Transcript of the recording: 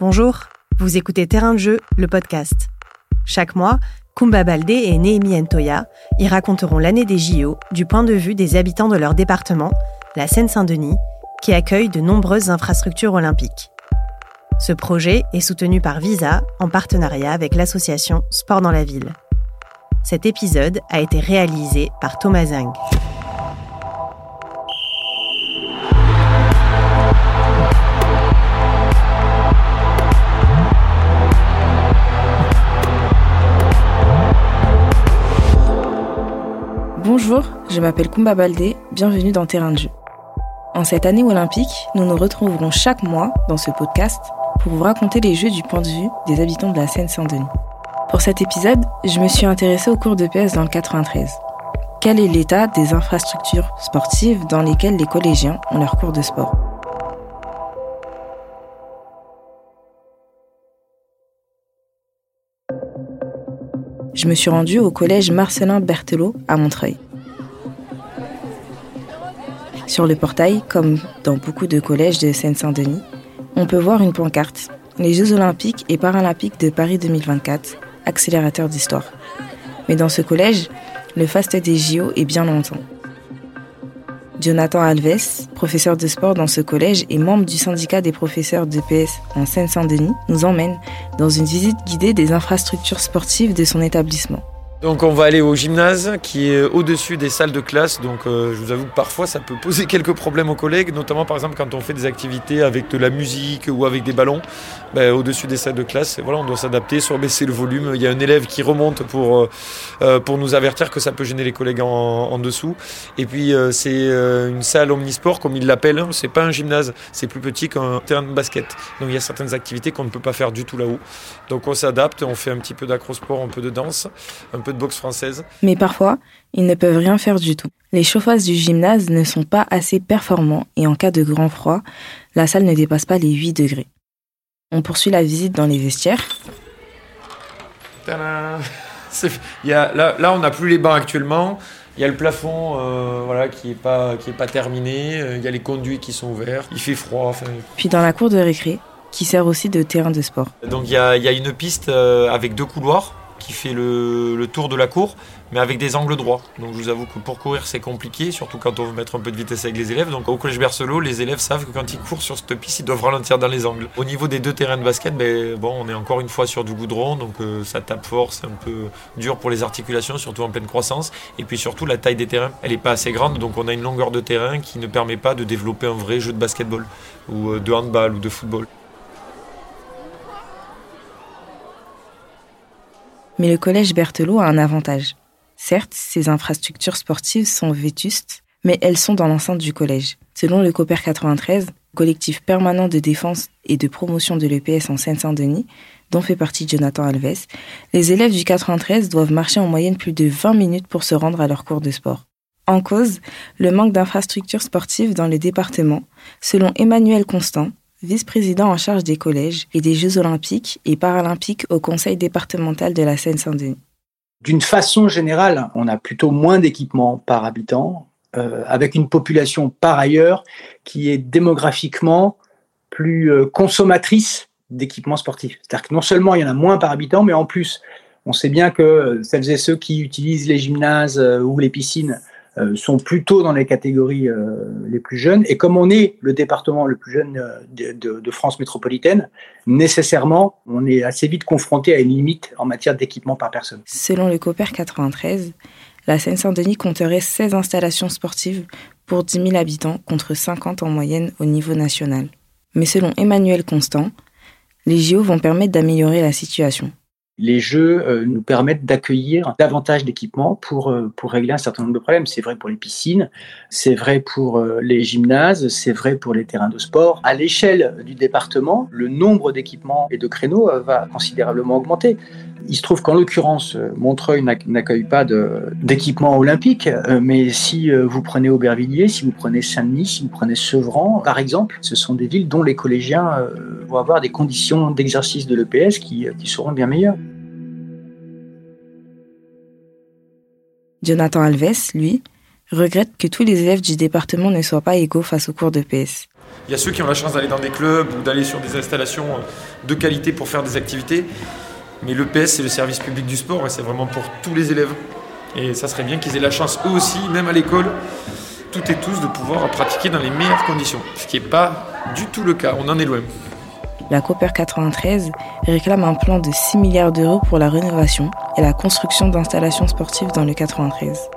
Bonjour, vous écoutez Terrain de jeu, le podcast. Chaque mois, Kumba Baldé et Néhémie Ntoya y raconteront l'année des JO du point de vue des habitants de leur département, la Seine-Saint-Denis, qui accueille de nombreuses infrastructures olympiques. Ce projet est soutenu par Visa en partenariat avec l'association Sport dans la ville. Cet épisode a été réalisé par Thomas Zing. Je m'appelle Kumba Baldé, bienvenue dans Terrain de jeu. En cette année olympique, nous nous retrouverons chaque mois dans ce podcast pour vous raconter les jeux du point de vue des habitants de la Seine-Saint-Denis. Pour cet épisode, je me suis intéressée au cours de PS dans le 93. Quel est l'état des infrastructures sportives dans lesquelles les collégiens ont leur cours de sport? Je me suis rendue au collège Marcelin Berthelot à Montreuil. Sur le portail, comme dans beaucoup de collèges de Seine-Saint-Denis, on peut voir une pancarte Les Jeux Olympiques et Paralympiques de Paris 2024, accélérateur d'histoire. Mais dans ce collège, le faste des JO est bien longtemps. Jonathan Alves, professeur de sport dans ce collège et membre du syndicat des professeurs d'EPS en Seine-Saint-Denis, nous emmène dans une visite guidée des infrastructures sportives de son établissement. Donc on va aller au gymnase qui est au-dessus des salles de classe. Donc euh, je vous avoue que parfois ça peut poser quelques problèmes aux collègues, notamment par exemple quand on fait des activités avec de la musique ou avec des ballons. Ben, au-dessus des salles de classe, voilà, on doit s'adapter, soit baisser le volume. Il y a un élève qui remonte pour, euh, euh, pour nous avertir que ça peut gêner les collègues en, dessous. Et puis c'est une salle omnisport comme ils l'appellent. Hein. C'est pas un gymnase, c'est plus petit qu'un terrain de basket. Donc il y a certaines activités qu'on ne peut pas faire du tout là-haut. Donc on s'adapte, on fait un petit peu d'acrosport, un peu de danse, un peu de boxe française. Mais parfois, ils ne peuvent rien faire du tout. Les chauffages du gymnase ne sont pas assez performants et en cas de grand froid, la salle ne dépasse pas les 8 degrés. On poursuit la visite dans les vestiaires. Il y a, là, là, on n'a plus les bancs actuellement. Il y a le plafond euh, voilà, qui n'est pas, qui est pas terminé. Il y a les conduits qui sont ouverts. Il fait froid. Puis dans la cour de récré, qui sert aussi de terrain de sport. Donc il y a, y a, une piste euh, avec deux couloirs qui fait le, tour de la cour, mais avec des angles droits. Donc je vous avoue que pour courir c'est compliqué, surtout quand on veut mettre un peu de vitesse avec les élèves. Donc au collège Bercelot, les élèves savent que quand ils courent sur cette piste, ils doivent ralentir dans les angles. Au niveau des deux terrains de basket, ben, bon, on est encore une fois sur du goudron, donc euh, ça tape fort, c'est un peu dur pour les articulations, surtout en pleine croissance. Et puis surtout la taille des terrains, elle n'est pas assez grande, donc on a une longueur de terrain qui ne permet pas de développer un vrai jeu de basketball ou euh, de handball ou de football. Mais le collège Berthelot a un avantage. Certes, ses infrastructures sportives sont vétustes, mais elles sont dans l'enceinte du collège. Selon le COPER 93, collectif permanent de défense et de promotion de l'EPS en Seine-Saint-Denis, dont fait partie Jonathan Alves, les élèves du 93 doivent marcher en moyenne plus de 20 minutes pour se rendre à leur cours de sport. En cause, le manque d'infrastructures sportives dans le département, selon Emmanuel Constant, vice-président en charge des collèges et des Jeux olympiques et paralympiques au Conseil départemental de la Seine-Saint-Denis. D'une façon générale, on a plutôt moins d'équipements par habitant, euh, avec une population par ailleurs qui est démographiquement plus euh, consommatrice d'équipements sportifs. C'est-à-dire que non seulement il y en a moins par habitant, mais en plus, on sait bien que celles et ceux qui utilisent les gymnases euh, ou les piscines euh, sont plutôt dans les catégories euh, les plus jeunes. Et comme on est le département le plus jeune euh, de, France métropolitaine, nécessairement, on est assez vite confronté à une limite en matière d'équipement par personne. Selon le COPER 93, la Seine-Saint-Denis compterait 16 installations sportives pour 10 000 habitants contre 50 en moyenne au niveau national. Mais selon Emmanuel Constant, les JO vont permettre d'améliorer la situation les jeux euh, nous permettent d'accueillir davantage d'équipements pour, euh, pour régler un certain nombre de problèmes. C'est vrai pour les piscines, c'est vrai pour euh, les gymnases, c'est vrai pour les terrains de sport. À l'échelle du département, le nombre d'équipements et de créneaux va considérablement augmenter. Il se trouve qu'en l'occurrence, Montreuil n'accueille pas d'équipements olympiques, mais si vous prenez Aubervilliers, si vous prenez Saint-Denis, si vous prenez Sevran, par exemple, ce sont des villes dont les collégiens vont avoir des conditions d'exercice de l'EPS qui, qui seront bien meilleures. Jonathan Alves, lui, regrette que tous les élèves du département ne soient pas égaux face aux cours de PS. Il y a ceux qui ont la chance d'aller dans des clubs ou d'aller sur des installations de qualité pour faire des activités. Mais le PS, c'est le service public du sport et c'est vraiment pour tous les élèves. Et ça serait bien qu'ils aient la chance eux aussi, même à l'école, toutes et tous, de pouvoir pratiquer dans les meilleures conditions. Ce qui n'est pas du tout le cas, on en est loin. La Cooper 93 réclame un plan de 6 milliards d'euros pour la rénovation et la construction d'installations sportives dans le 93.